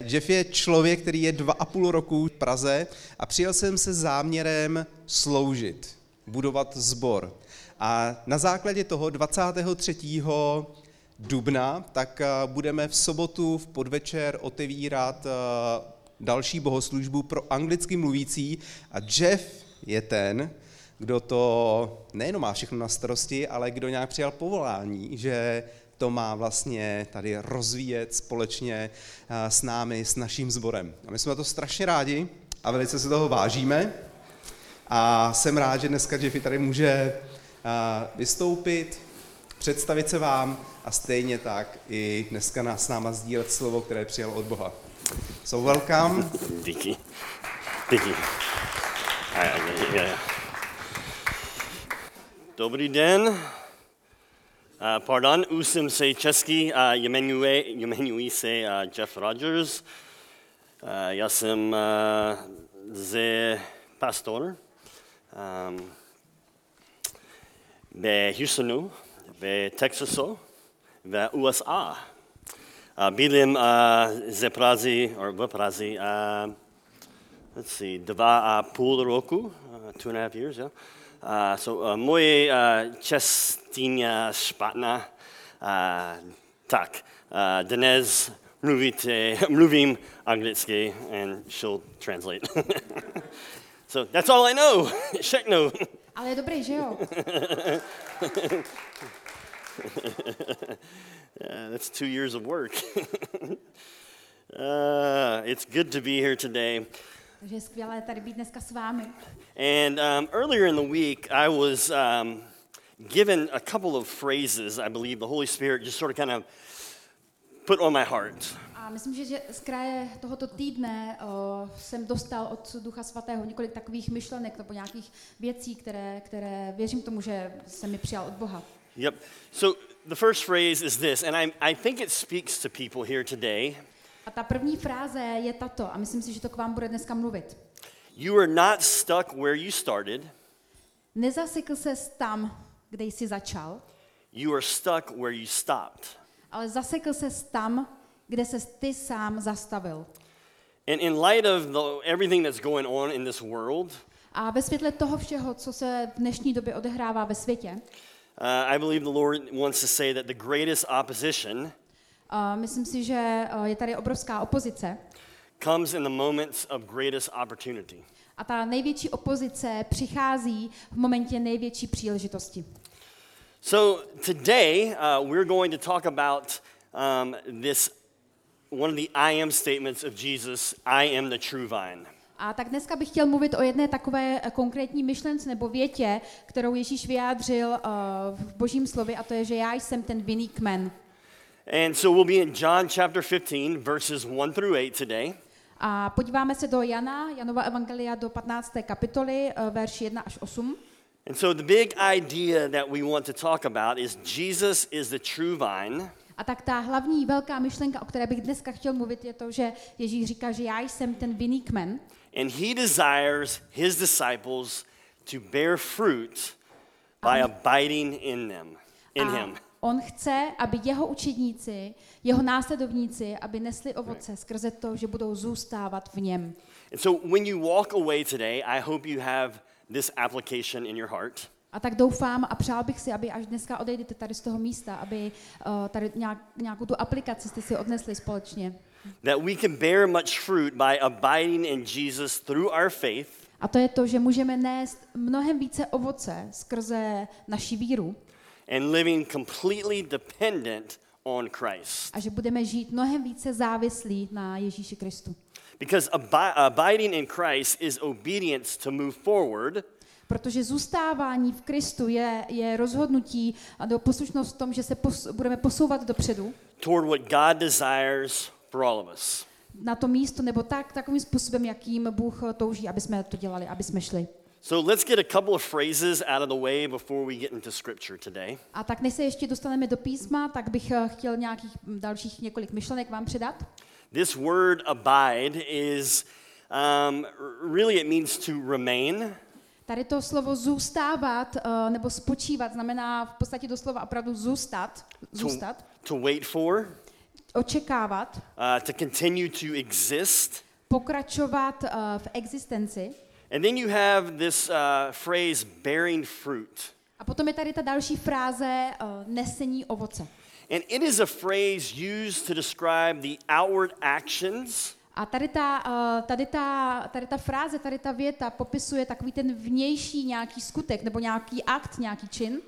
Jeff je člověk, který je dva a půl roku v Praze a přijel jsem se záměrem sloužit, budovat sbor. A na základě toho 23. dubna tak eh, budeme v sobotu v podvečer otevírat eh, další bohoslužbu pro anglicky mluvící a Jeff je ten, kdo to nejenom má všechno na starosti, ale kdo nějak přijal povolání, že to má vlastně tady rozvíjet společně eh, s námi, s naším sborem. A my jsme to strašně rádi a velice se toho vážíme. A jsem rád, že dneska Jeffy tady může eh, vystoupit, představit se vám a stejně tak i dneska nás s náma sdílet slovo, které přijal od Boha. So welcome. Díky. Díky. Dobrý den. Uh, pardon, už se česky uh, jmenuje, jmenuji se uh, Jeff Rogers. Uh, ze pastor um, ve Houstonu, ve Texasu, ve USA. Uh, ze Prazy, or v Praze, uh, let's see, dva a půl roku, two and a half years, yeah. Uh, so uh, moje uh, čestina špatná, uh, tak uh, dnes mluvíte, mluvím anglicky and she'll translate. so that's all I know. Všechno. Ale je dobrý, že jo? yeah, that's two years of work. uh, it's good to be here today. Takže je skvělé tady být dneska s vámi. And um, earlier in the week, I was um, given a couple of phrases I believe the Holy Spirit just sort of kind of put on my heart. A myslím, že, z kraje tohoto týdne uh, jsem dostal od Ducha Svatého několik takových myšlenek nebo nějakých věcí, které, které věřím tomu, že jsem mi přijal od Boha. Yep. So the first phrase is this, and I, I think it speaks to people here today. A ta první fráze je tato, a myslím si, že to k vám bude dneska mluvit. You are not stuck where you started, Nezasekl se tam, kde jsi začal, you are stuck where you stopped. ale zasekl se tam, kde se ty sám zastavil. And in light of the, everything that's going on in this world, A ve světle toho všeho, co se v dnešní době odehrává ve světě, uh, I believe the Lord wants to say that the greatest opposition myslím si, že uh, je tady obrovská opozice. comes in the moments of greatest opportunity. A ta největší opozice přichází v momentě největší příležitosti. So today uh, we're going to talk about um, this one of the I am statements of Jesus I am the true vine. A tak dneska bych chtěl mluvit o jedné takové eh, konkrétní myšlence nebo větě, kterou Ježíš vyjádřil uh, v božím slově, a to je, že já jsem ten vinný kmen. And so we'll be in John chapter 15, verses 1 through 8 today. A podíváme se do Jana, Janova Evangelia do 15. kapitoly, uh, verš 1 až 8. And so the big idea that we want to talk about is Jesus is the true vine, A tak ta hlavní velká myšlenka, o které bych dneska chtěl mluvit, je to, že Ježíš říká, že já jsem ten vinný kmen and he desires his disciples to bear fruit by abiding in them, in him. On chce, aby jeho učedníci, jeho následovníci, aby nesli ovoce skrze to, že budou zůstávat v něm. And so when you walk away today, I hope you have this application in your heart. A tak doufám a přál bych si, aby až dneska odejdete tady z toho místa, aby uh, tady nějak, nějakou tu aplikaci jste si odnesli společně. That we can bear much fruit by abiding in Jesus through our faith A to je to, že můžeme nést mnohem více ovoce skrze naši víru and living completely dependent on Christ. a že budeme žít mnohem více závislí na Ježíši Kristu. Because abi- abiding in Christ is obedience to move forward Protože zůstávání v Kristu je, je rozhodnutí a do poslušnost v tom, že se pos, budeme posouvat dopředu toward what God desires for all of us. na to místo, nebo tak, takovým způsobem, jakým Bůh touží, aby jsme to dělali, aby jsme šli. So let's get a couple of phrases out of the way before we get into scripture today. A tak než se ještě dostaneme do písma, tak bych eh, chtěl nějakých dalších několik myšlenek vám předat. This word abide is um, really it means to remain, Tady to slovo zůstávat eh, nebo spočívat znamená v podstatě doslova opravdu zůstat, to, zůstat, to wait for, očekávat, uh, to continue to exist. pokračovat uh, v existenci. And then you have this uh, phrase, bearing fruit. A potom je tady ta další fráze uh, nesení ovoce. And it is a phrase used to describe the outward actions A tady ta, uh, tady, ta, tady ta fráze, tady ta věta popisuje takový ten vnější nějaký skutek nebo nějaký akt, nějaký čin,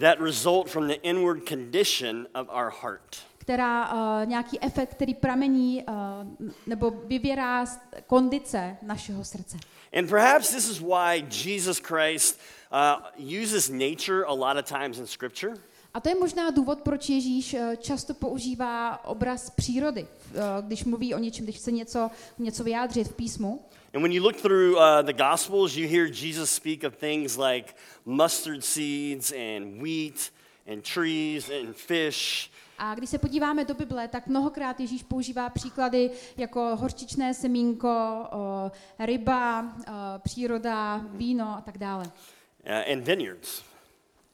that result from the inward condition of our heart. která uh, nějaký efekt, který pramení uh, nebo vyvěrá z kondice našeho srdce. And perhaps this is why Jesus Christ uh, uses nature a lot of times in Scripture. A to je možná důvod, proč Ježíš eh, často používá obraz přírody, eh, když mluví o něčem, když chce něco, něco vyjádřit v písmu. And when you look through uh, the Gospels, you hear Jesus speak of things like mustard seeds and wheat and trees and fish. A když se podíváme do Bible, tak mnohokrát Ježíš používá příklady jako horčičné semínko, ryba, příroda, víno a tak dále. uh, and vineyards,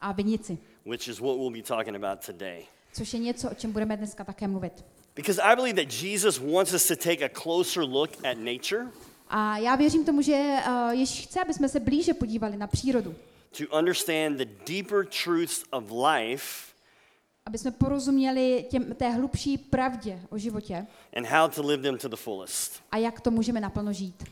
A vinici, which is what we'll be talking about today. což je něco, o čem budeme dneska také mluvit. Because I believe that Jesus wants us to take a closer look at nature A já věřím tomu, že uh, Ježíš chce, aby jsme se blíže podívali na přírodu, to understand the deeper truths of life aby jsme porozuměli těm, té hlubší pravdě o životě and how to live them to the fullest. a jak to můžeme naplno žít.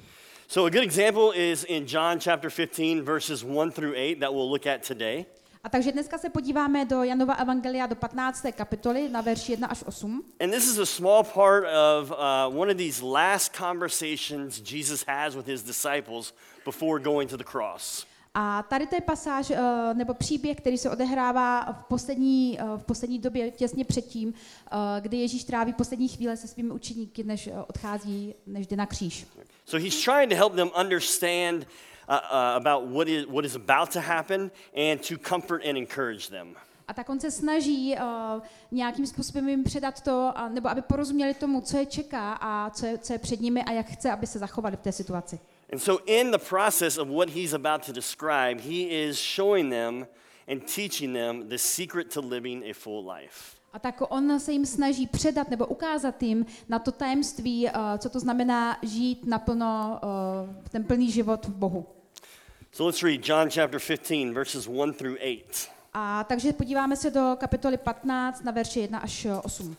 So, a good example is in John chapter 15, verses 1 through 8, that we'll look at today. A takže dneska se podíváme do Janova Evangelia do 15. kapitoly na verši 1 až 8. And this is a small part of uh, one of these last conversations Jesus has with his disciples before going to the cross. A tady to je pasáž, eh, nebo příběh, který se odehrává v poslední, eh, v poslední době, těsně předtím, eh, kdy Ježíš tráví poslední chvíle se svými učeníky, než odchází, než jde na kříž. So he's trying to help them understand uh, uh, about what is, what is about to happen and to comfort and encourage them. A tak on se snaží uh, nějakým způsobem jim předat to, a, nebo aby porozuměli tomu, co je čeká a co je, co je před nimi a jak chce, aby se zachovali v té situaci. And so, in the process of what he's about to describe, he is showing them and teaching them the secret to living a full life. A tak on se jim snaží předat nebo ukázat jim na to tajemství, uh, co to znamená žít naplno uh, ten plný život v Bohu. So let's read John chapter 15, verses 1 through 8. A takže podíváme se do kapitoly 15 na verše 1 až 8.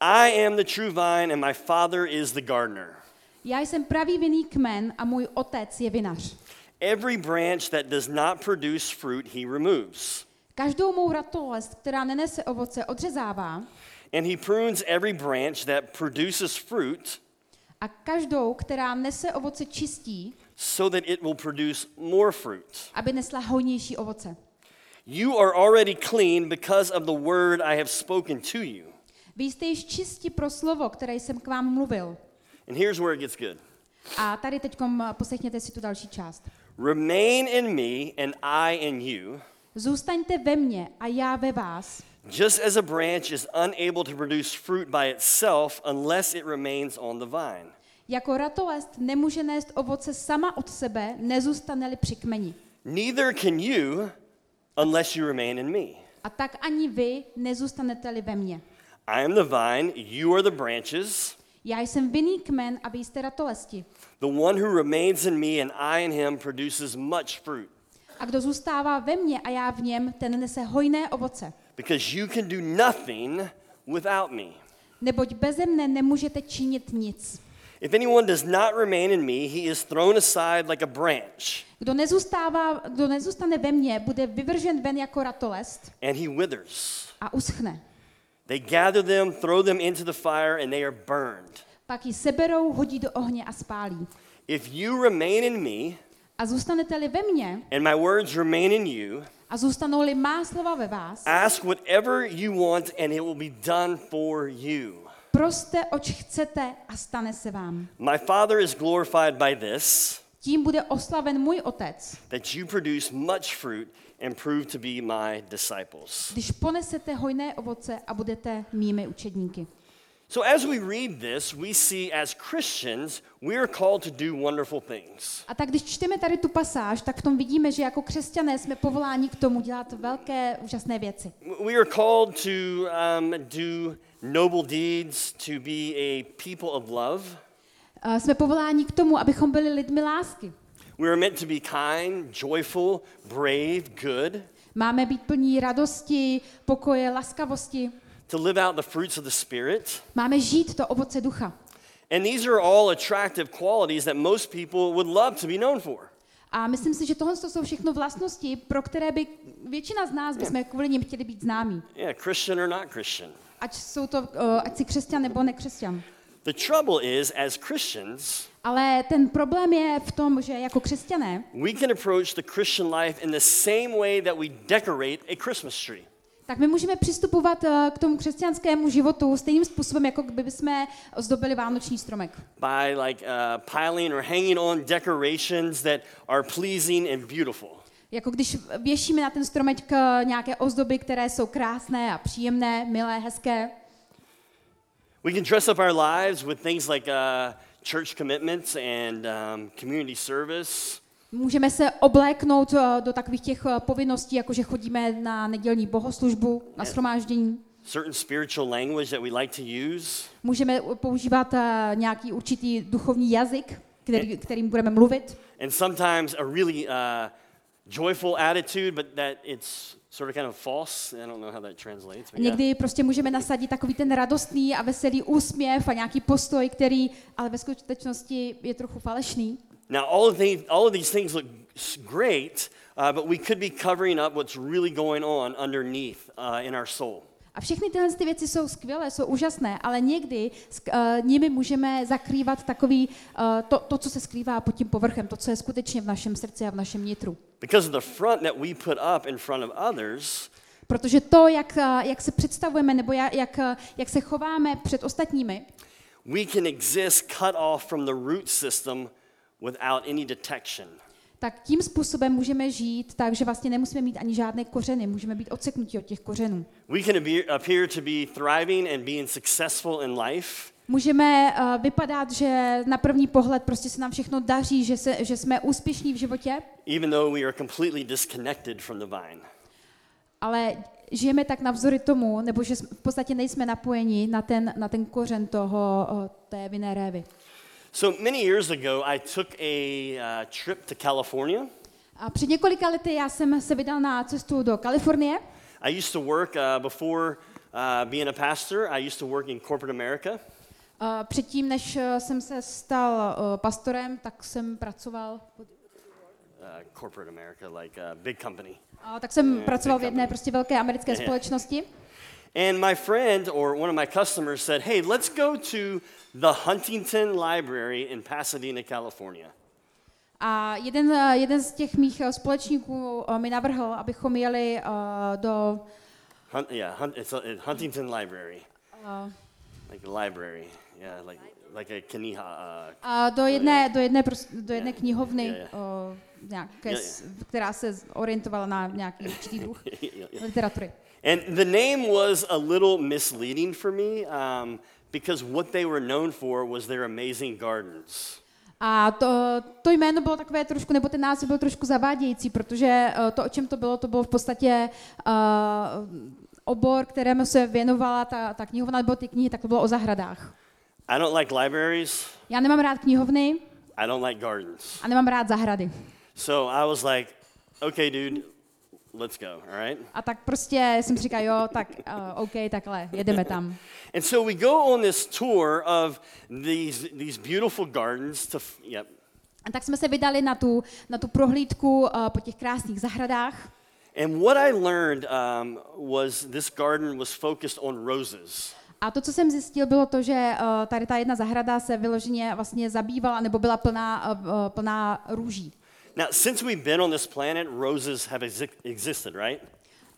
I am the true vine, and my Father is the gardener. Já jsem pravý vinný kmen a můj otec je vinař. Every branch that does not produce fruit, he removes. Každou mou ratolest, která nenese ovoce, odřezává And he prunes every branch that produces fruit a každou, která nese ovoce, čistí, so that it will produce more fruit. aby nesla hojnější ovoce. You are already clean because of the word I have spoken to you. Vy jste již čisti pro slovo, které jsem k vám mluvil. And here's where it gets good. A tady teď eh, poslechněte si tu další část. Remain in me, and I in you. Zůstaňte ve mně a já ve vás. Just as a branch is unable to produce fruit by itself unless it remains on the vine. Jako ratolest nemůže nést ovoce sama od sebe, nezůstane-li při kmeni. Neither can you unless you remain in me. A tak ani vy nezůstanete-li ve mně. I am the vine, you are the branches. Já jsem vinný kmen a vy jste ratolesti. The one who remains in me and I in him produces much fruit. A kdo zůstává ve mně a já v něm, ten nese hojné ovoce. Because you can do nothing without me. Neboť beze mne nemůžete činit nic. If anyone does not remain in me, he is thrown aside like a branch, Kdo, nezůstává, kdo nezůstane ve mně, bude vyvržen ven jako ratolest and he withers. a uschne. They gather them, throw them into the fire, and they are burned. Pak ji seberou, hodí do ohně a spálí. If you remain in me, A zůstanete-li ve mně and my words remain in you, a zůstanou-li má slova ve vás, ask whatever you want, and it will be done for you. proste, oč chcete a stane se vám. My Father is glorified by this, Tím bude oslaven můj otec, that you produce much fruit and prove to be my disciples. když ponesete hojné ovoce a budete mými učedníky. So, as we read this, we see as Christians, we are called to do wonderful things. A tak když čteme tady tu pasáž, tak v tom vidíme, že jako křesťané jsme povoláni k tomu dělat velké, úžasné věci. We are called to um, do noble deeds, to be a people of love. Uh, jsme povoláni k tomu, abychom byli lidmi lásky. We are meant to be kind, joyful, brave, good, Máme být plní radosti, pokoje, laskavosti. to live out the fruits of the Spirit. Máme žít to ovoce ducha. And these are all attractive qualities that most people would love to be known for. A myslím si, že tohle jsou všechno vlastnosti, pro které by většina z nás bychom kvůli nim chtěli být známí. Yeah, Christian or not Christian. Ať, jsou to, uh, ať si křesťan nebo nekřesťan. The trouble is, as Christians, Ale ten problém je v tom, že jako křesťané, we can approach the Christian life in the same way that we decorate a Christmas tree. tak my můžeme přistupovat uh, k tomu křesťanskému životu stejným způsobem, jako kdyby jsme zdobili vánoční stromek. by like uh, piling or hanging on decorations that are pleasing and beautiful. Jako když věšíme na ten stromeček eh, nějaké ozdoby, které jsou krásné a příjemné, milé, hezké. We can dress up our lives with things like uh, church commitments and um, community service. Můžeme se obléknout eh, do takových těch eh, povinností, jako že chodíme na nedělní bohoslužbu, na shromáždění. certain spiritual language that we like to use. Můžeme používat eh, nějaký určitý duchovní jazyk, který, kterým budeme mluvit. And sometimes a really uh, joyful attitude, but that it's sort of kind of false. I don't know how that translates. But yeah. Někdy prostě můžeme nasadit takový ten radostný a veselý úsměv a nějaký postoj, který ale ve skutečnosti je trochu falešný. Now, all of, the, all of these things look great, uh, but we could be covering up what's really going on underneath uh, in our soul. A všechny tyhle ty věci jsou skvělé, jsou úžasné, ale někdy s uh, nimi můžeme zakrývat takový, uh, to, to, co se skrývá pod tím povrchem, to, co je skutečně v našem srdci a v našem nitru. Because of the front that we put up in front of others, Protože to, jak, uh, jak se představujeme nebo jak, jak, uh, jak se chováme před ostatními, we can exist cut off from the root system without any detection. Tak tím způsobem můžeme žít tak, že vlastně nemusíme mít ani žádné kořeny, můžeme být odseknutí od těch kořenů. We can appear, to be thriving and being successful in life, Můžeme uh, vypadat, že na první pohled prostě se nám všechno daří, že, se, že jsme úspěšní v životě, even though we are completely disconnected from the vine. ale žijeme tak navzory tomu, nebo že v podstatě nejsme napojeni na ten, na ten kořen toho, uh, té vinné révy. So many years ago, I took a uh, trip to California. A před několika lety já jsem se vydal na cestu do Kalifornie. I used to work uh, before uh, being a pastor. I used to work in corporate America. Uh, Předtím, než uh, jsem se stal uh, pastorem, tak jsem pracoval, Uh, corporate America, like a big company. uh, tak jsem Yeah, pracoval v jedné company. prostě velké americké Yeah. společnosti. And my friend or one of my customers said, "Hey, let's go to the Huntington Library in Pasadena, California." A jeden, uh, jeden z těch mých uh, společníků uh, mi navrhl, abychom jeli uh, do, Hun- yeah, hun- it's a, a Huntington Library, uh, like a library. Yeah, like like a kniha. Uh, a do jedné, do jedné, pros- do jedné Yeah. knihovny, Yeah, yeah. uh, nějaké, Yeah, s- která se orientovala na nějaký určitý druh yeah, yeah. literatury. And the name was a little misleading for me um, because what they were known for was their amazing gardens. A to, to jméno bylo takové trošku, nebo ten název byl trošku zavádějící, protože uh, to, o čem to bylo, to bylo v podstatě uh, obor, kterému se věnovala ta, ta knihovna nebo ty knihy, tak to bylo o zahradách. I don't like libraries. Já nemám rád knihovny I don't like gardens. a nemám rád zahrady. So I was like, okay, dude, let's go, all right? A tak prostě jsem si říkal, jo, tak uh, OK, takhle, jedeme tam. And so we go on this tour of these, these beautiful gardens to, yep. A tak jsme se vydali na tu, na tu prohlídku uh, po těch krásných zahradách. And what I learned um, was this garden was focused on roses. A to, co jsem zjistil, bylo to, že uh, tady ta jedna zahrada se vyloženě vlastně zabývala, nebo byla plná, uh, plná růží. Now, since we've been on this planet, roses have exi- existed, right?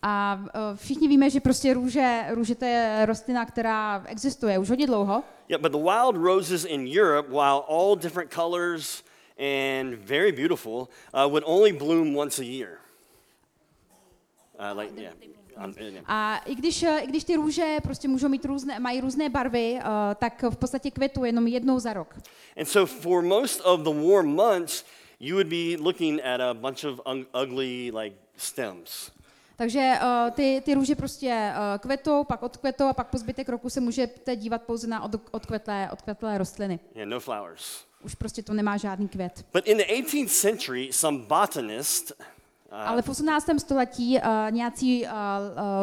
A všichni víme, že prostě růže, růže to je rostlina, která existuje už hodně dlouho. Yeah, but the wild roses in Europe, while all different colors and very beautiful, uh, would only bloom once a year. Uh, like, yeah. Um. A i když, i když ty růže prostě můžou mít různé, mají různé barvy, uh, tak v podstatě kvetu jenom jednou za rok. And so, for most of the warm months, you would be looking at a bunch of ugly, like, stems. Takže uh, ty, ty růže prostě uh, kvetou, pak odkvetou a pak po zbytek roku se můžete dívat pouze na od, odkvetlé, odkvetlé rostliny. Yeah, no flowers. Už prostě to nemá žádný květ. But in the 18th century, some botanist, Ale v 18. století uh, nějací uh, uh,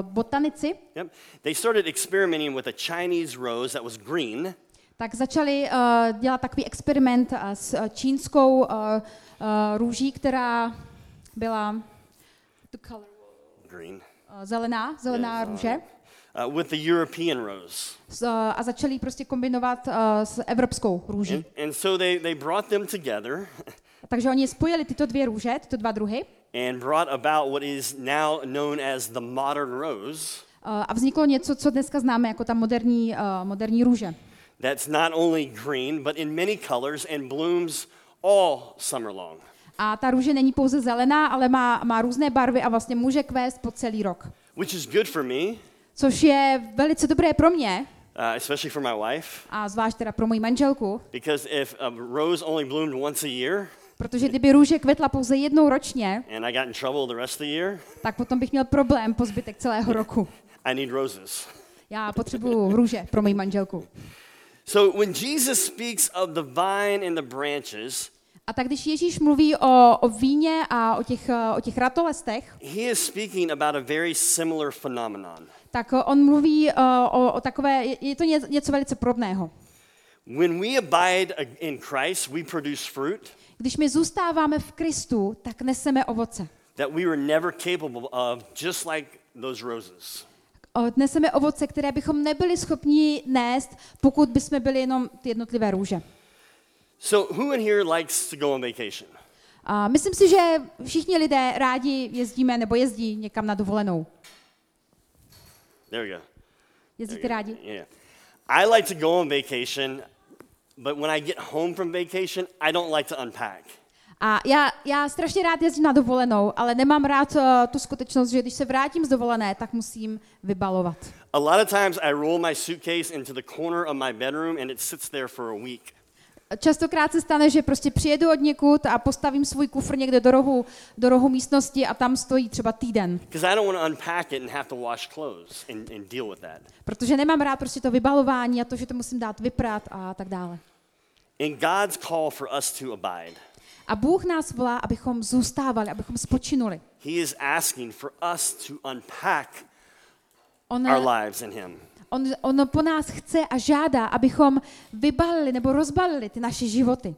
botanici yep, they started experimenting with a Chinese rose that was green, tak začali uh, dělat takový experiment uh, s uh, čínskou uh, uh, růží, která byla the color, green, uh, zelená, zelená růže. uh, with the European rose. S, uh, a začali prostě kombinovat uh, s evropskou růží. And, and so they, they brought them together Takže oni spojili tyto dvě růže, tyto dva druhy, and brought about what is now known as the modern rose. uh, a vzniklo něco, co dneska známe jako ta moderní, uh, moderní růže. That's not only green, but in many colors and blooms all summer long. A ta růže není pouze zelená, ale má, má různé barvy a vlastně může kvést po celý rok. Which is good for me, Což je velice dobré pro mě, uh, especially for my wife, a zvlášť teda pro moji manželku, because if a rose only bloomed once a year protože kdyby růže kvetla pouze jednou ročně, and I got in trouble the rest of the year, tak potom bych měl problém po zbytek celého roku. I need roses. Já potřebuju růže pro moji manželku. So when Jesus speaks of the vine and the branches, A tak když Ježíš mluví o, o víně a o těch, o těch ratolestech, he is speaking about a very similar phenomenon. tak on mluví eh, o, o takové, je- to ně- něco velice podobného. When we abide in Christ, we produce fruit Když my zůstáváme v Kristu, tak neseme ovoce. that we were never capable of, just like those roses. Neseme ovoce, které bychom nebyli schopni nést, pokud bychom byli jenom ty jednotlivé růže. So, who in here likes to go on vacation? A myslím si, že všichni lidé rádi jezdíme nebo jezdí někam na dovolenou. There we go. Jezdíte rádi? Yeah. I like to go on vacation, but when I get home from vacation, I don't like to unpack. A já, já strašně rád jezdím na dovolenou, ale nemám rád uh, tu skutečnost, že když se vrátím z dovolené, tak musím vybalovat. A lot of times I roll my suitcase into the corner of my bedroom and it sits there for a week. Častokrát se stane, že prostě přijedu od někud a postavím svůj kufr někde do rohu, do rohu místnosti a tam stojí třeba týden. Because I don't want to unpack it and have to wash clothes and, and deal with that. Protože nemám rád prostě to vybalování a to, že to musím dát vyprat a tak dále. And God's call for us to abide. A Bůh nás volá, abychom zůstávali, abychom spočinuli. He is asking for us to unpack On, our lives in Him. on, on po nás chce a žádá, abychom vybalili nebo rozbalili ty naše životy.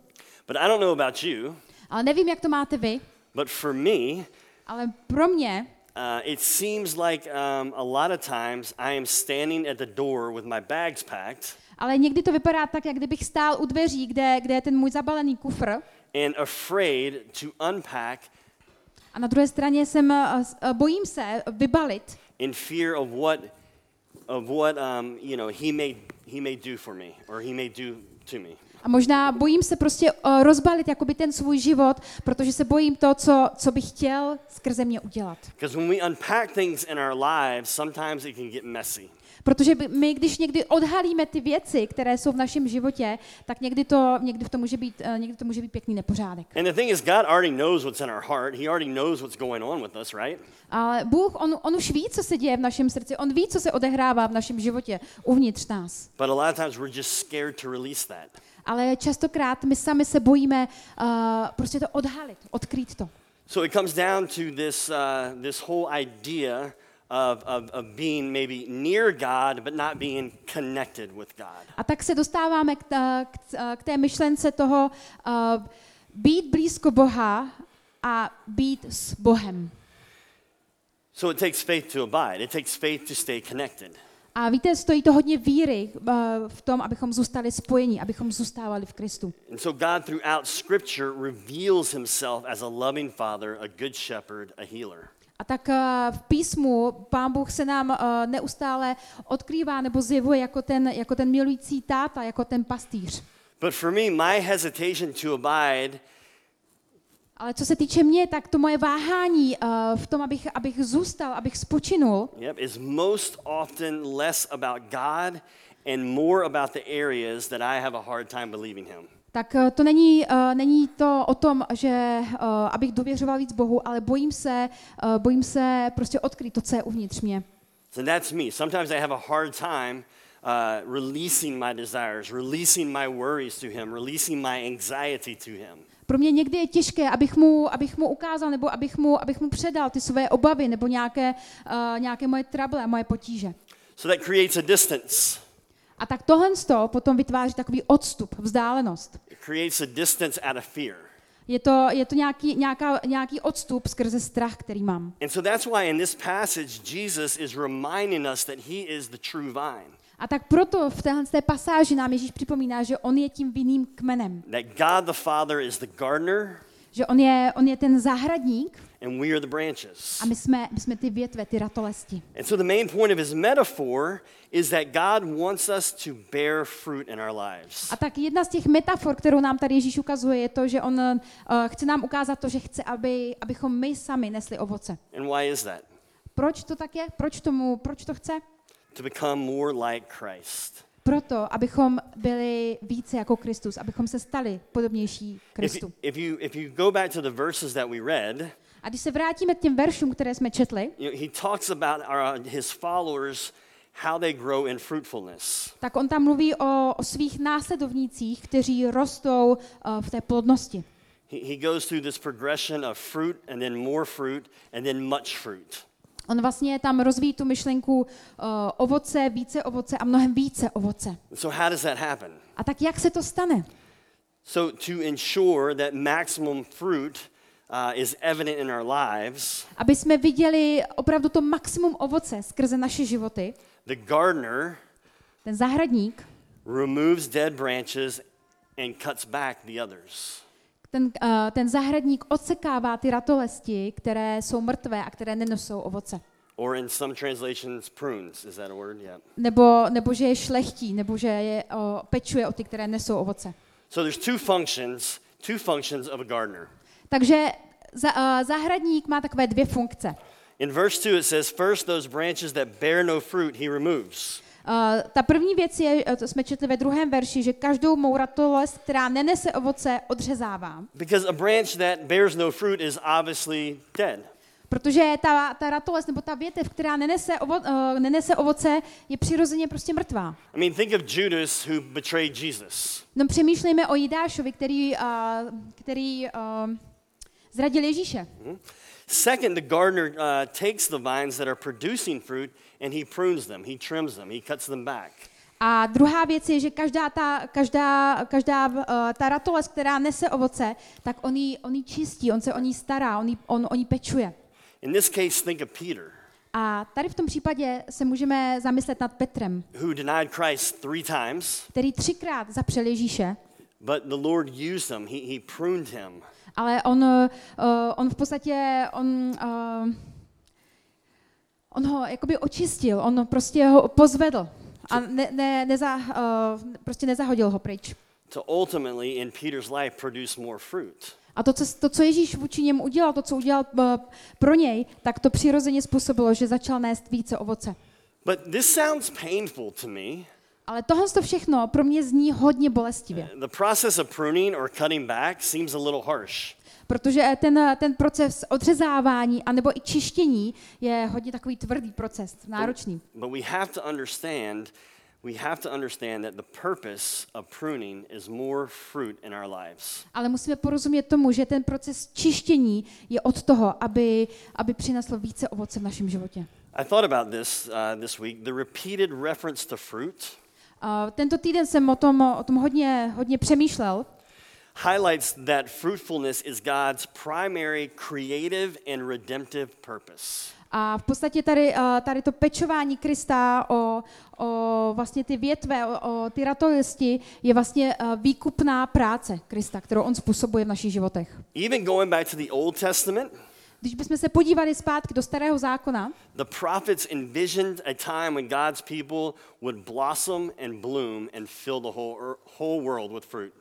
But I don't know about you, Ale nevím, jak to máte vy, but for me, ale pro mě uh, it seems like um, a lot of times I am standing at the door with my bags packed Ale někdy to vypadá tak, jak kdybych stál u dveří, kde, kde je ten můj zabalený kufr and afraid to unpack a na druhé straně jsem, eh, eh, bojím se vybalit in fear of what of what um, you know he may he may do for me or he may do to me. a možná bojím se prostě eh, rozbalit jakoby ten svůj život, protože se bojím to, co, co bych chtěl skrze mě udělat. Because when we unpack things in our lives, sometimes it can get messy. Protože my, když někdy odhalíme ty věci, které jsou v našem životě, tak někdy to, někdy to může být, eh, někdy to může být pěkný nepořádek. And the thing is, God already knows what's in our heart. He already knows what's going on with us, right? Ale Bůh, on, on už ví, co se děje v našem srdci, on ví, co se odehrává v našem životě uvnitř nás. But a lot of times we're just scared to release that. Ale častokrát my sami se bojíme uh, prostě to odhalit, odkrýt to. So it comes down to this uh, this whole idea of, of, of being maybe near God, but not being connected with God. A tak se dostáváme k, ta- k, k té myšlence toho uh, být blízko Boha a být s Bohem. So it takes faith to abide. It takes faith to stay connected. A víte, stojí to hodně víry uh, v tom, abychom zůstali spojení, abychom zůstávali v Kristu. And so God throughout scripture reveals himself as a loving father, a good shepherd, a healer. A tak uh, v písmu Pán Bůh se nám uh, neustále odkrývá nebo zjevuje jako ten, jako ten milující táta, jako ten pastýř. But for me, my hesitation to abide Ale co se týče mě, tak to moje váhání uh, v tom, abych, abych zůstal, abych spočinul, yep, is most often less about God and more about the areas that I have a hard time believing him. Tak eh, to není, uh, není to o tom, že uh, abych důvěřoval víc Bohu, ale bojím se, uh, bojím se prostě odkryt to, co je uvnitř mě. So that's me. Sometimes I have a hard time uh, releasing my desires, releasing my worries to him, releasing my anxiety to him. Pro mě někdy je těžké, abych mu, abych mu ukázal nebo abych mu, abych mu předal ty své obavy nebo nějaké, uh, nějaké moje trable a moje potíže. So that creates a distance. A tak tohle z toho potom vytváří takový odstup, vzdálenost. Je to, je to nějaký, nějaká, nějaký odstup skrze strach, který mám. A tak proto v téhle té pasáži nám Ježíš připomíná, že on je tím vinným kmenem. that God the Father is the gardener, Že on je, on je ten zahradník and we are the branches. a my jsme, my jsme ty větve, ty ratolesti. And so the main point of his metaphor is that God wants us to bear fruit in our lives. A tak jedna z těch metafor, kterou nám tady Ježíš ukazuje, je to, že on uh, chce nám ukázat to, že chce, aby, abychom my sami nesli ovoce. And why is that? Proč to tak je? Proč, tomu, proč to chce? To become more like Christ. Proto, abychom byli více jako Kristus, abychom se stali podobnější Kristu. if, you, if you go back to the verses that we read, A když se vrátíme k těm veršům, které jsme četli, he talks about our, his followers, how they grow in fruitfulness. tak on tam mluví o, o svých následovnících, kteří rostou uh, v té plodnosti. He, he goes through this progression of fruit and then more fruit and then much fruit. On vlastně tam rozvíjí tu myšlenku uh, ovoce, více ovoce a mnohem více ovoce. So how does that happen? A tak jak se to stane? So to ensure that maximum fruit uh, is evident in our lives, Aby jsme viděli opravdu to maximum ovoce skrze naše životy, the gardener ten zahradník, removes dead branches and cuts back the others. ten, uh, ten zahradník odsekává ty ratolesti, které jsou mrtvé a které nenosou ovoce. Or in some translations, prunes. Is that a word? Yeah. Nebo, nebo že je šlechtí, nebo že je o, pečuje o ty, které nesou ovoce. So there's two functions, two functions of a gardener. Takže za, uh, zahradník má takové dvě funkce. In verse 2, it says, First, those branches that bear no fruit, he removes. Uh, ta první věc je, uh, to jsme četli ve druhém verši, že každou mou ratolest, která nenese ovoce, odřezává. Because a branch that bears no fruit is obviously dead. Protože ta, ta ratolest nebo ta větev, která nenese, ovo, uh, nenese ovoce, je přirozeně prostě mrtvá. I mean, think of Judas who betrayed Jesus. No přemýšlejme o Jidášovi, který, uh, který uh, zradil Ježíše. Second, the gardener uh, takes the vines that are producing fruit and he prunes them, he trims them, he cuts them back. A druhá věc je, že každá ta, každá, každá uh, ta ratolest, která nese ovoce, tak on ji, on ji čistí, on se o ní stará, on, ji, on o ní pečuje. In this case, think of Peter, A tady v tom případě se můžeme zamyslet nad Petrem, who denied Christ three times, který třikrát zapřel Ježíše, but the Lord used him, he, he pruned him. Ale on, uh, on v podstatě, on, uh, on ho jakoby očistil, on prostě ho pozvedl a ne, ne, neza, uh, prostě nezahodil ho pryč. to ultimately in Peter's life produce more fruit. A to co, to, co Ježíš vůči němu udělal, to, co udělal uh, pro něj, tak to přirozeně způsobilo, že začal nést více ovoce. But this sounds painful to me. Ale tohle to všechno pro mě zní hodně bolestivě, The process of pruning or cutting back seems a little harsh. protože ten, ten proces odřezávání anebo i čištění je hodně takový tvrdý proces, náročný. But we have to understand, we have to understand that the purpose of pruning is more fruit in our lives. Ale musíme porozumět tomu, že ten proces čištění je od toho, aby, aby přinesl více ovoce v našem životě. I thought about this uh, this week. The repeated reference to fruit Uh, tento týden jsem o tom, o tom hodně, hodně přemýšlel highlights that fruitfulness is God's primary creative and redemptive purpose. A v podstatě tady, eh, tady to pečování Krista o, o vlastně ty větve, o, o ty ratolesti je vlastně eh, výkupná práce Krista, kterou on způsobuje v našich životech. Even going back to the Old Testament, Když bychom se podívali zpátky do starého zákona, the prophets envisioned a time when God's people would blossom and bloom and fill the whole, whole world with fruit.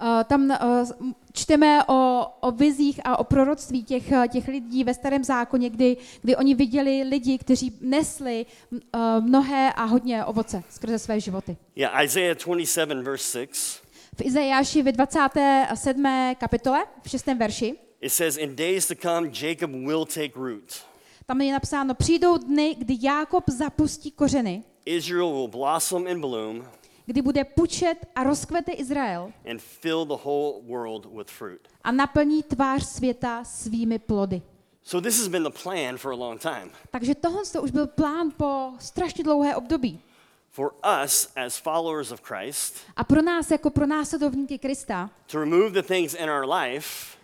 Uh, tam uh, čteme o, o vizích a o proroctví těch, eh, těch lidí ve starém zákoně, kdy, kdy oni viděli lidi, kteří nesli uh, mnohé a hodně ovoce skrze své životy. Yeah, Isaiah 27, verse 6. V Izajáši ve 27. kapitole, v 6. verši, It says, In days to come, Jacob will take root. tam je napsáno, přijdou dny, kdy Jákob zapustí kořeny, Israel will blossom and bloom kdy bude pučet a rozkvete Izrael and fill the whole world with fruit. a naplní tvář světa svými plody. So this has been the plan for a long time. Takže tohle to už byl plán po strašně dlouhé období. For us as followers of Christ A pro nás, jako pro následovníky Krista, to remove the things in our life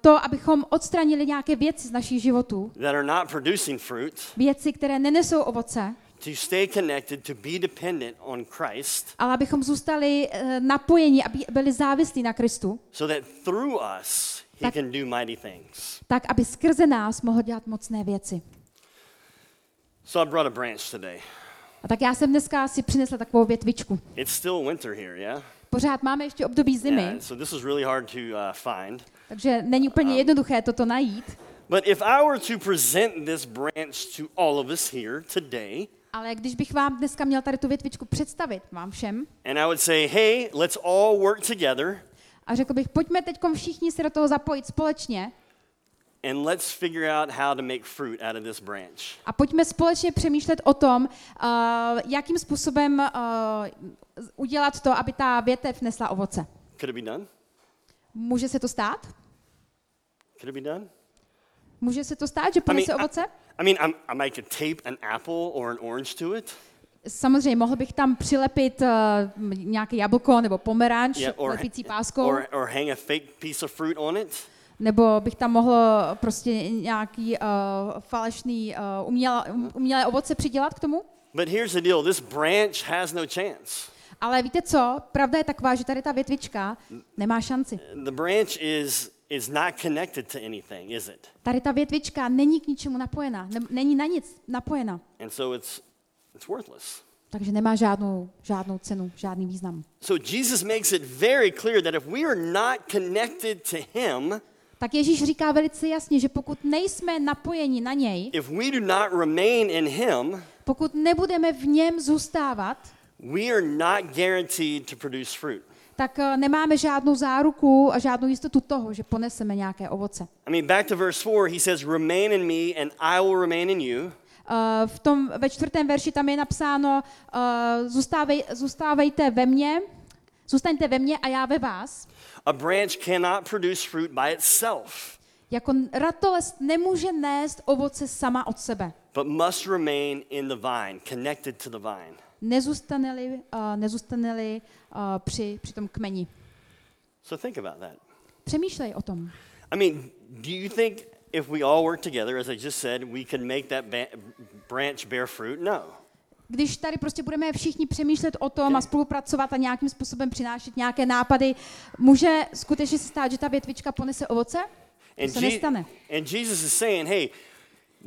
to, abychom odstranili nějaké věci z našich životů, that are not producing fruit, věci, které nenesou ovoce, to stay connected, to be dependent on Christ, ale abychom zůstali eh, napojeni, aby byli závislí na Kristu, so that through us he Tak- can do mighty things. tak aby skrze nás mohl dělat mocné věci. So I brought a branch today. A tak já jsem dneska si přinesla takovou větvičku. It's still winter here, yeah? Pořád máme ještě období zimy, Yeah, so this is really hard to uh, find. takže není úplně jednoduché toto najít. But if I were to present this branch to all of us here today, Ale když bych vám dneska měl tady tu větvičku představit vám všem and I would say, hey, let's all work together a řekl bych, pojďme teď všichni se do toho zapojit společně and let's figure out how to make fruit out of this branch. a pojďme společně přemýšlet o tom, uh, jakým způsobem uh, udělat to, aby ta větev nesla ovoce. Could it be done? Může se to stát? Could it be done? Může se to stát, že ponese I, ovoce? I mean, I'm, I might tape an apple or an orange to it. Samozřejmě, mohl bych tam přilepit uh, nějaké jablko nebo pomeranč Yeah, or, lepící páskou, or, or hang a fake piece of fruit on it. nebo bych tam mohl prostě nějaký uh, falešný uh, umělé, umělé ovoce přidělat k tomu. But here's the deal this branch has no chance. Ale víte co? Pravda je taková, že tady ta větvička nemá šanci. The branch is, is not connected to anything, is it? Tady ta větvička není k ničemu napojena, ne, není na nic napojena, And so it's, it's worthless. takže nemá žádnou, žádnou cenu, žádný význam. So Jesus makes it very clear that if we are not connected to Him, Tak Ježíš říká velice jasně, že pokud nejsme napojeni na něj, if we do not remain in Him, pokud nebudeme v něm zůstávat, we are not guaranteed to produce fruit. tak eh, nemáme žádnou záruku a žádnou jistotu toho, že poneseme nějaké ovoce. I mean, back to verse 4, he says, Remain in me, and I will remain in you. Uh, v tom ve čtvrtém verši tam je napsáno, uh, zůstávej, zůstávejte ve mně, zůstaňte ve mně a já ve vás. A branch cannot produce fruit by itself, Jako ratolest nemůže nést ovoce sama od sebe. but must remain in the vine, connected to the vine. Nezůstane-li, uh, nezůstane-li uh, při, při tom kmeni. So think about that. Přemýšlej o tom. I mean, do you think if we all work together, as I just said, we can make that ba- branch bear fruit? No. Když tady prostě budeme všichni přemýšlet o tom a spolupracovat a nějakým způsobem přinášet nějaké nápady, může skutečně se stát, že ta větvička ponese ovoce? To And, se Je- nestane. and Jesus is saying, hey,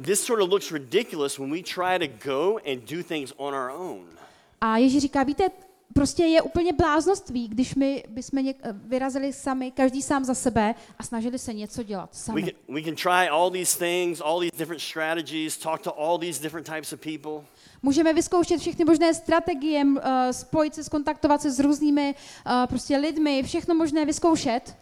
this sort of looks ridiculous when we try to go and do things on our own. A Ježíš říká, víte, prostě je úplně bláznoství, když my bychom něk- vyrazili sami, každý sám za sebe a snažili se něco dělat We sami. can, we can try all these things, all these different strategies, talk to all these different types of people. Můžeme vyzkoušet všechny možné strategie, uh, spojit se, skontaktovat se s různými uh, prostě lidmi, všechno možné vyzkoušet,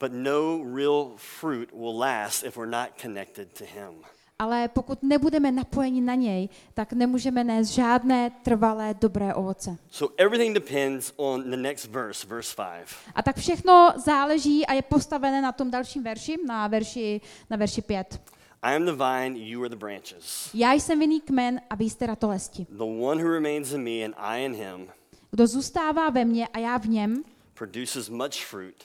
But no real fruit will last if we're not connected to Him. Ale pokud nebudeme napojeni na něj, tak nemůžeme nést žádné trvalé dobré ovoce. So everything depends on the next verse, verse 5. A tak všechno záleží a je postavené na tom dalším verši, na verši, na verši 5. I am the vine, you are the branches. Já jsem vinný kmen a vy jste ratolesti. The one who remains in me and I in him Kdo zůstává ve mně a já v něm, produces much fruit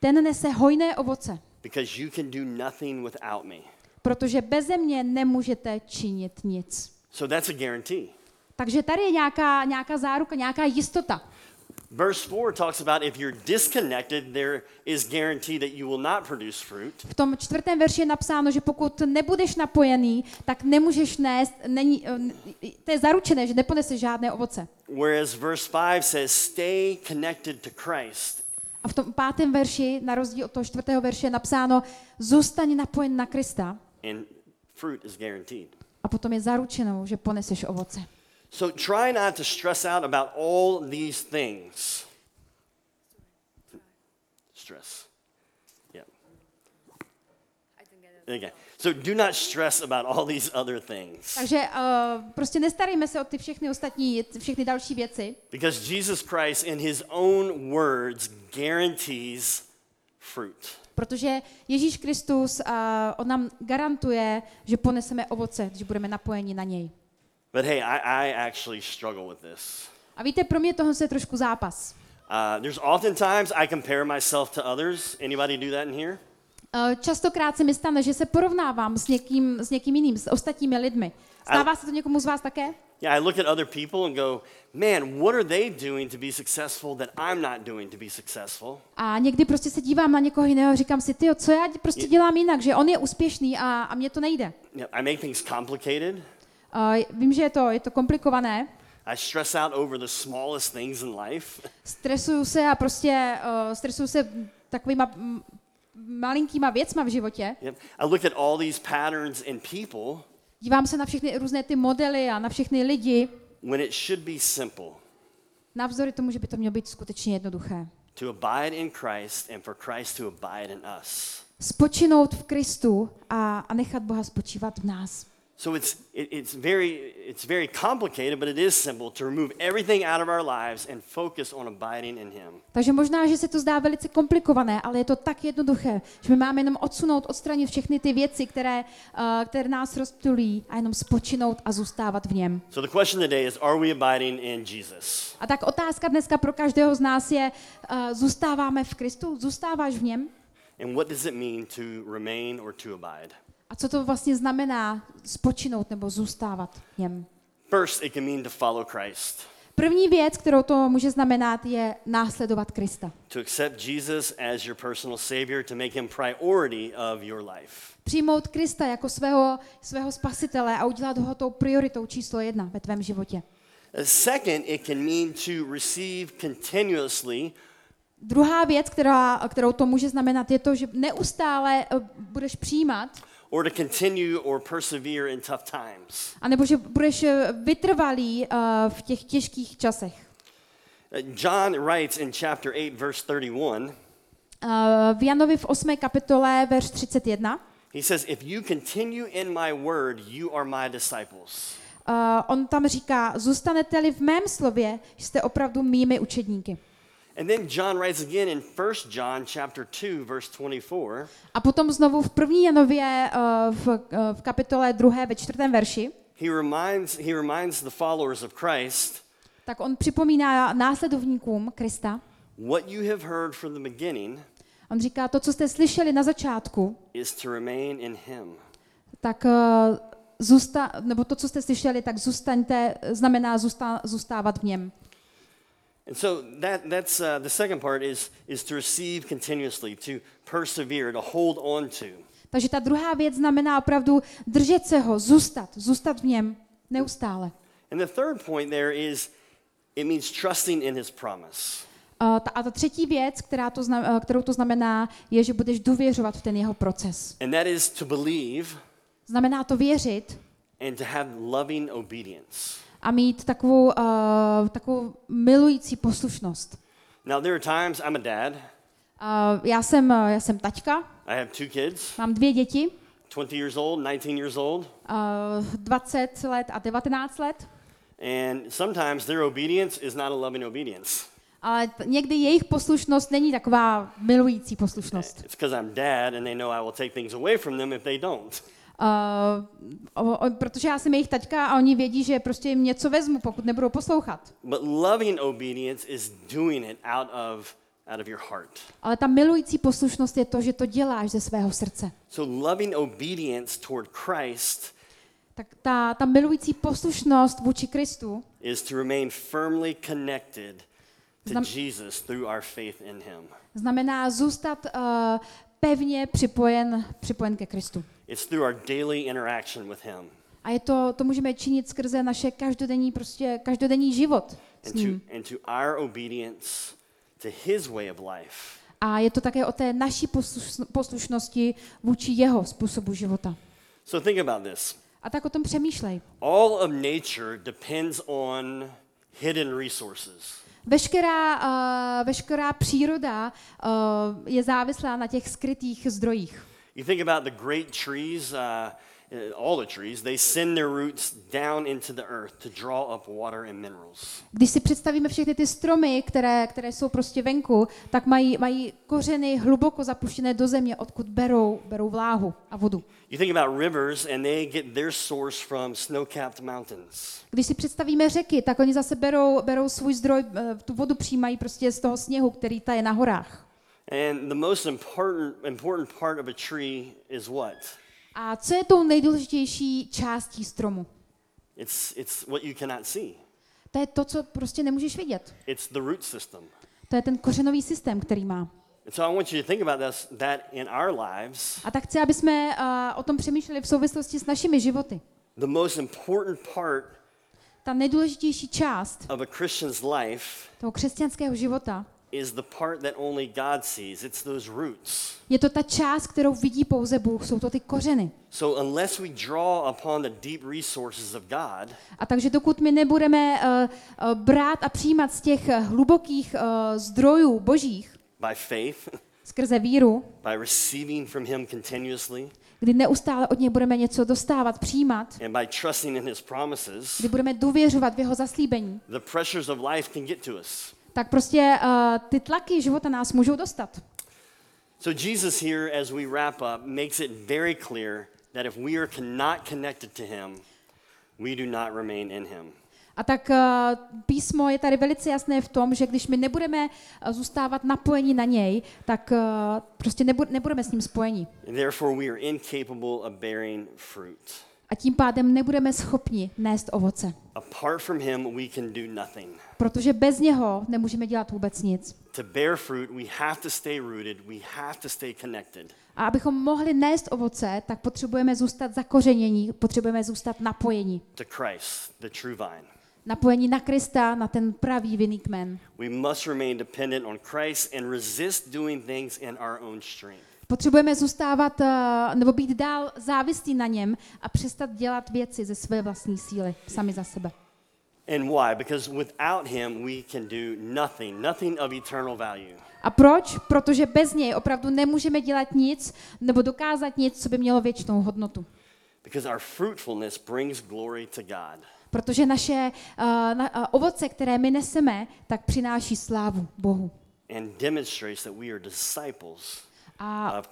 ten nese hojné ovoce, because you can do nothing without me. Protože beze mě nemůžete činit nic. So that's a guarantee. Takže tady je nějaká, nějaká záruka, nějaká jistota. Verse 4 talks about if you're disconnected, there is guarantee that you will not produce fruit. V tom čtvrtém verši je napsáno, že pokud nebudeš napojený, tak nemůžeš nést, není, eh, to je zaručené, že neponeseš žádné ovoce. Whereas verse 5 says, stay connected to Christ. A v tom pátém verši, na rozdíl od toho čtvrtého verše, je napsáno, zůstaň napojen na Krista and fruit is guaranteed. a potom je zaručeno, že poneseš ovoce. So try not to stress out about all these things. Stress. Yeah. Okay. So do not stress about all these other things. Takže uh, prostě nestarejme se o ty všechny ostatní, všechny další věci, Because Jesus Christ, in his own words, guarantees fruit. Protože Ježíš Kristus, uh, on nám garantuje, že poneseme ovoce, když budeme napojeni na něj. But hey, I, I actually struggle with this. A víte, pro mě tohle je trošku zápas. Uh, there's oftentimes I compare myself to others. Anybody do that in here? Uh, častokrát se mi stane, že se porovnávám s někým, s někým jiným, s ostatními lidmi. Stává se to někomu z vás také? Yeah, I look at other people and go, man, what are they doing to be successful that I'm not doing to be successful? A někdy prostě se dívám na někoho jiného a říkám si, tyjo, co já prostě dělám jinak, že on je úspěšný a, a mně to nejde. Know, I make things complicated. Uh, vím, že je to, je to komplikované, I stress out over the smallest things in life. stresuju se a prostě uh, stresuju se takovýma mm, malinkýma věcma v životě. Yep. I look at all these patterns in people Dívám se na všechny různé ty modely a na všechny lidi, when it should be simple navzdory tomu, že by to mělo být skutečně jednoduché. to abide in Christ and for Christ to abide in us. Spočinout v Kristu a, a nechat Boha spočívat v nás. So it's, it, it's, very, it's very complicated, but it is simple to remove everything out of our lives and focus on abiding in Him. Takže možná, že se to zdá velice komplikované, ale je to tak jednoduché, že my máme jenom odsunout, odstranit všechny ty věci, které, uh, které nás rozptulí a jenom spočinout a zůstávat v něm. So the question today is Are we abiding in Jesus? A tak otázka dneska pro každého z nás je, uh, zůstáváme v Kristu? Zůstáváš v něm? And what does it mean to remain or to abide? A co to vlastně znamená spočinout nebo zůstávat v něm? First, it can mean to follow Christ, První věc, kterou to může znamenat, je následovat Krista. to accept Jesus as your personal Savior, to make Him priority of your life. Přijmout Krista jako svého, svého spasitele a udělat ho tou prioritou číslo jedna ve tvém životě. Uh, Second, it can mean to receive continuously Druhá věc, která, kterou to může znamenat, je to, že neustále eh, budeš přijímat, or to continue or persevere in tough times. anebo že budeš eh, vytrvalý eh, v těch těžkých časech. Uh, John writes in chapter 8, verse 31, Eh, V Janovi v 8. kapitole, verš 31, he says, If you continue in my word, you are my disciples. eh, on tam říká, zůstanete-li v mém slově, jste opravdu mými učedníky. And then John writes again in 1 John chapter 2, verse 24. A potom znovu v 1. Janově eh, v, eh, v kapitole 2. ve čtvrtém verši, He reminds, he reminds the followers of Christ tak on připomíná následovníkům Krista, what you have heard from the beginning on říká, to, co jste slyšeli na začátku, is to remain in him. tak uh, zůsta, nebo to, co jste slyšeli, tak zůstaňte, znamená zůsta, zůstávat v něm. And so that, that's uh, the second part is, is to receive continuously, to persevere, to hold on to. Takže ta druhá věc znamená opravdu držet se ho, zůstat, zůstat v něm neustále. And the third point there is it means trusting in his promise. Uh, ta, a ta třetí věc, která to zna, uh, kterou to znamená, je, že budeš důvěřovat v ten jeho proces. And that is to believe Znamená to věřit and to have loving obedience. A mít takovou, uh, takovou milující poslušnost. Now, there are times I'm a dad, Uh, já, jsem, uh, já jsem taťka, I have two kids, mám dvě děti, 20 years old, 19 years old, uh, 20 let a 19 let. and sometimes their obedience is not a loving obedience. Ale někdy jejich poslušnost není taková milující poslušnost. It's because I'm dad and they know I will take things away from them if they don't. Uh, o, o, protože já jsem jejich taťka a oni vědí, že prostě jim něco vezmu, pokud nebudou poslouchat. But loving obedience is doing it out of, out of your heart. Ale ta milující poslušnost je to, že to děláš ze svého srdce. So, loving obedience toward Christ Tak ta, ta milující poslušnost vůči Kristu is to remain firmly connected to Znam- Jesus through our faith in Him. znamená zůstat uh, pevně připojen, připojen ke Kristu. It's through our daily interaction with Him A je to, to můžeme činit skrze naše každodenní, prostě každodenní život s and ním. to, and to our obedience to his way of life. A je to také o té naší poslušn- poslušnosti vůči jeho způsobu života. So think about this. A tak o tom přemýšlej. All of nature depends on hidden resources. Veškerá, uh, veškerá příroda uh, je závislá na těch skrytých zdrojích. You think about the great trees, uh, all the trees, they send their roots down into the earth to draw up water and minerals. Když si představíme všechny ty stromy, které, které jsou prostě venku, tak mají, mají kořeny hluboko zapuštěné do země, odkud berou, berou vláhu a vodu. You think about rivers, and they get their source from snow capped mountains. Když si představíme řeky, tak oni zase berou, berou svůj zdroj, eh, tu vodu přijímají prostě z toho sněhu, který taje na horách. And the most important, important part of a tree is what? A co je tou nejdůležitější částí stromu? It's, it's what you cannot see. To je to, co prostě nemůžeš vidět. It's the root system. To je ten kořenový systém, který má. And so I want you to think about this, that in our lives, A tak chci, aby jsme uh, o tom přemýšleli v souvislosti s našimi životy. the most important part Ta nejdůležitější část of a Christian's life toho křesťanského života is the part that only God sees. It's those roots. je to ta část, kterou vidí pouze Bůh, jsou to ty kořeny. So unless we draw upon the deep resources of God, A takže dokud my nebudeme uh, uh, brát a přijímat z těch uh, hlubokých uh, zdrojů božích by faith, skrze víru, by receiving from Him continuously, kdy neustále od něj budeme něco dostávat, přijímat, and by trusting in His promises, kdy budeme důvěřovat v jeho zaslíbení, the pressures of life can get to us. Tak prostě uh, ty tlaky života nás můžou dostat. So Jesus here, as we wrap up, makes it very clear that if we are not connected to Him, we do not remain in Him. A tak uh, písmo je tady velice jasné v tom, že když my nebudeme uh, zůstávat napojeni na něj, tak uh, prostě nebu- nebudeme s ním spojeni. Therefore, we are incapable of bearing fruit. A tím pádem nebudeme schopni nést ovoce. Apart from Him, we can do nothing. Protože bez něho nemůžeme dělat vůbec nic. To bear fruit, we have to stay rooted, we have to stay connected. A abychom mohli nést ovoce, tak potřebujeme zůstat zakořenění, potřebujeme zůstat napojení. to Christ, the true vine. Napojení na Krista, na ten pravý vinný kmen. We must remain dependent on Christ and resist doing things in our own strength. Potřebujeme zůstávat eh, nebo být dál závislí na něm a přestat dělat věci ze své vlastní síly, sami za sebe. And why? Because without Him, we can do nothing, nothing of eternal value. A proč? Protože bez něj opravdu nemůžeme dělat nic nebo dokázat nic, co by mělo věčnou hodnotu. Because our fruitfulness brings glory to God. Protože naše uh, na, uh, ovoce, které my neseme, tak přináší slávu Bohu. and demonstrates that we are disciples A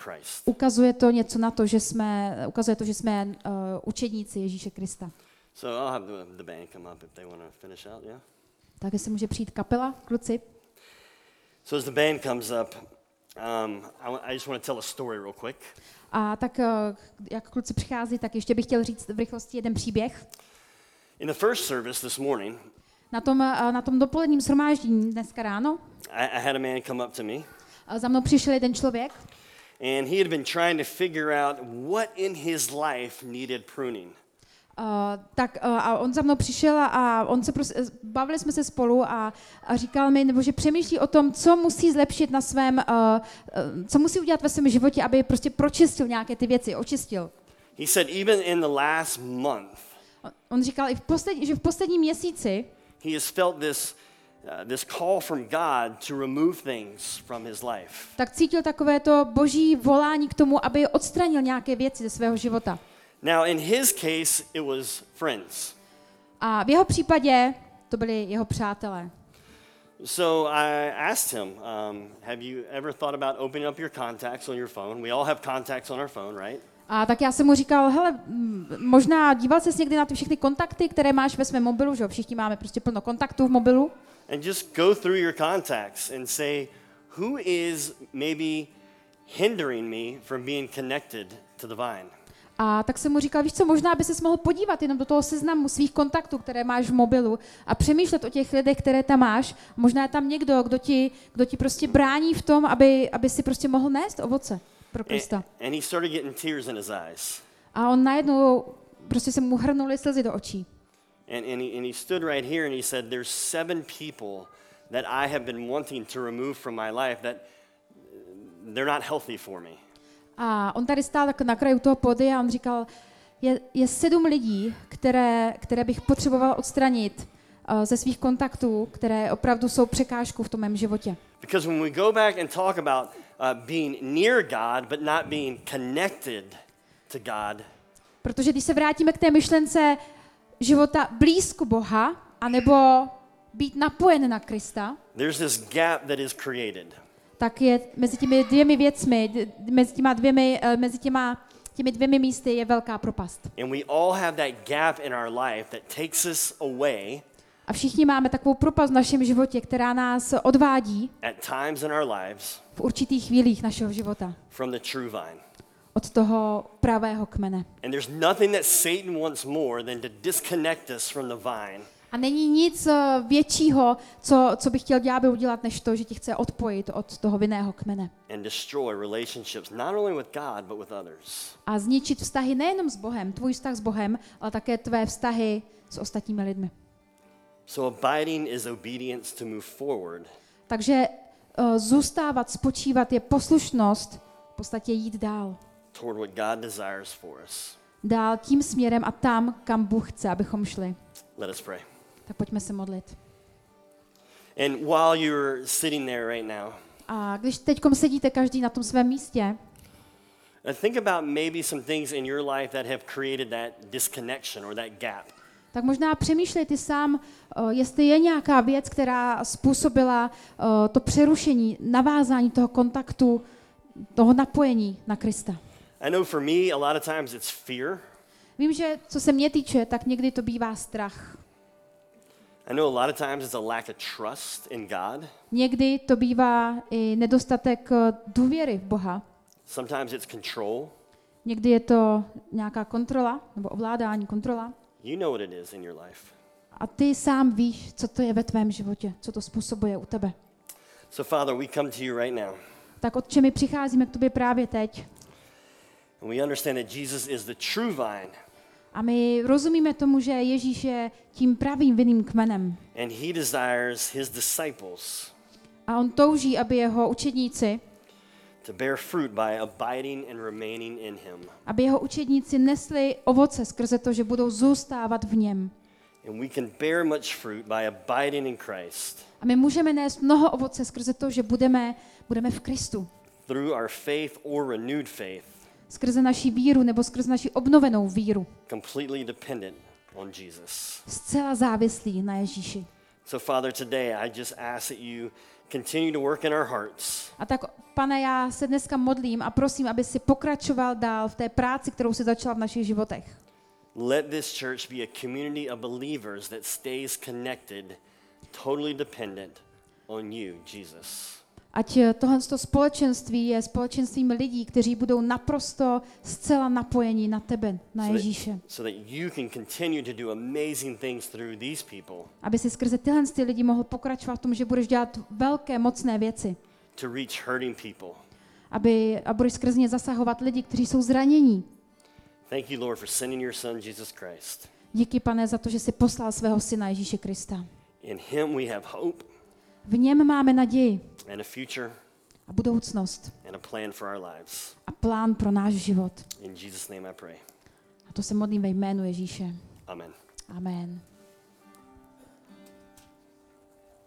ukazuje to něco na to, že jsme, ukazuje to, že jsme uh, učedníci Ježíše Krista. So yeah? Tak jestli může přijít kapela, kluci. So as the band comes up, um, I, I just want to tell a story real quick. A tak, uh, jak kluci přichází, tak ještě bych chtěl říct v rychlosti jeden příběh. In the first service this morning, Na tom, uh, na tom dopoledním shromáždění dneska ráno I, I had a man come up to me, uh, za mnou přišel jeden člověk and he had been trying to figure out what in his life needed pruning. Uh, tak uh, a on za mnou přišel a on se prostě, bavili jsme se spolu a, a říkal mi, nebo že přemýšlí o tom, co musí zlepšit na svém, uh, uh, co musí udělat ve svém životě, aby prostě pročistil nějaké ty věci, očistil. He said even in the last month, On, on říkal, i v poslední, že v posledním měsíci he has felt this, this call from God to remove things from his life. tak cítil takové to boží volání k tomu, aby odstranil nějaké věci ze svého života. Now, in his case, it was friends. A v jeho případě to byli jeho přátelé. So I asked him, um, Have you ever thought about opening up your contacts on your phone? We all have contacts on our phone, right? A tak já jsem mu říkal, hele, mm, možná díval ses někdy na ty všechny kontakty, které máš ve svém mobilu, že jo, všichni máme prostě plno kontaktů v mobilu. And just go through your contacts and say, Who is maybe hindering me from being connected to the vine? A tak jsem mu říkal, víš co, možná by ses mohl podívat jenom do toho seznamu svých kontaktů, které máš v mobilu a přemýšlet o těch lidech, které tam máš. Možná je tam někdo, kdo ti, kdo ti prostě brání v tom, aby, aby si prostě mohl nést ovoce pro Krista. And, and he started getting tears in his eyes. A on najednou prostě se mu hrnuly slzy do očí. And, and, he, and he stood right here and he said, There's seven people that I have been wanting to remove from my life that they're not healthy for me. A on tady stál tak na kraju toho pody a on říkal, je, je sedm lidí, které, které bych potřeboval odstranit uh, ze svých kontaktů, které opravdu jsou překážkou v tom mém životě. Because when we go back and talk about uh, being near God but not being connected to God, Protože když se vrátíme k té myšlence života blízko Boha, anebo být napojen na Krista, there's this gap that is created. tak je mezi těmi dvěmi věcmi, mezi těma dvěmi, eh, mezi těma, těmi dvěmi místy je velká propast. And we all have that gap in our life that takes us away A všichni máme takovou propast v našem životě, která nás odvádí at times in our lives v určitých chvílích našeho života from the true vine. Od toho pravého kmene. And there's nothing that Satan wants more than to disconnect us from the vine A není nic eh, většího, co, co by chtěl ďábel udělat, než to, že tě chce odpojit od toho vinného kmene. A zničit vztahy nejenom s Bohem, tvůj vztah s Bohem, ale také tvé vztahy s ostatními lidmi. So abiding is obedience to move forward Takže uh, zůstávat, spočívat je poslušnost, v podstatě jít dál. Toward what God desires for us. Dál tím směrem a tam, kam Bůh chce, abychom šli. Let us pray. Tak pojďme se modlit. And while you're sitting there right now, A když teď sedíte každý na tom svém místě, think about maybe some things in your life that have created that disconnection or that gap. tak možná přemýšlej ty sám, jestli je nějaká věc, která způsobila to přerušení, navázání toho kontaktu, toho napojení na Krista. I know for me, a lot of times it's fear. Vím, že co se mě týče, tak někdy to bývá strach. I know a lot of times it's a lack of trust in God. Někdy to bývá i nedostatek eh, důvěry v Boha. Sometimes it's control. Někdy je to nějaká kontrola nebo ovládání, kontrola. You know what it is in your life. A ty sám víš, co to je ve tvém životě, co to způsobuje u tebe. So, Father, we come to you right now. Tak od my přicházíme k tobě právě teď. And we understand that Jesus is the true vine, A my rozumíme tomu, že Ježíš je tím pravým vinným kmenem. and he desires his disciples A on touží, aby jeho učedníci, to bear fruit by abiding and remaining in him. aby jeho učedníci nesli ovoce skrze to, že budou zůstávat v něm. And we can bear much fruit by abiding in Christ A my můžeme nést mnoho ovoce skrze to, že budeme, budeme v Kristu. through our faith or renewed faith, Skrze naši víru nebo skrze naši obnovenou víru. completely dependent on Jesus. Zcela závislí na Ježíši. So, Father, today I just ask that you continue to work in our hearts. A tak, pane, já se dneska modlím a prosím, aby si pokračoval dál v té práci, kterou si začala v našich životech. Let this church be a community of believers that stays connected, totally dependent on you, Jesus. Ať eh, tohle to společenství je společenstvím lidí, kteří budou naprosto zcela napojení na tebe, na Ježíše. Aby si skrze tyhle ty lidi mohl pokračovat v tom, že budeš dělat velké, mocné věci. Aby, a budeš skrze ně zasahovat lidi, kteří jsou zranění. Thank you, Lord, for sending your son, Jesus Christ. Díky, pane, za to, že jsi poslal svého syna Ježíše Krista. In him we have hope V něm máme naději and a future a budoucnost and a plan for our lives. a plán pro náš život. In Jesus' name I pray. A to se modlím ve jménu Ježíše. Amen. Amen.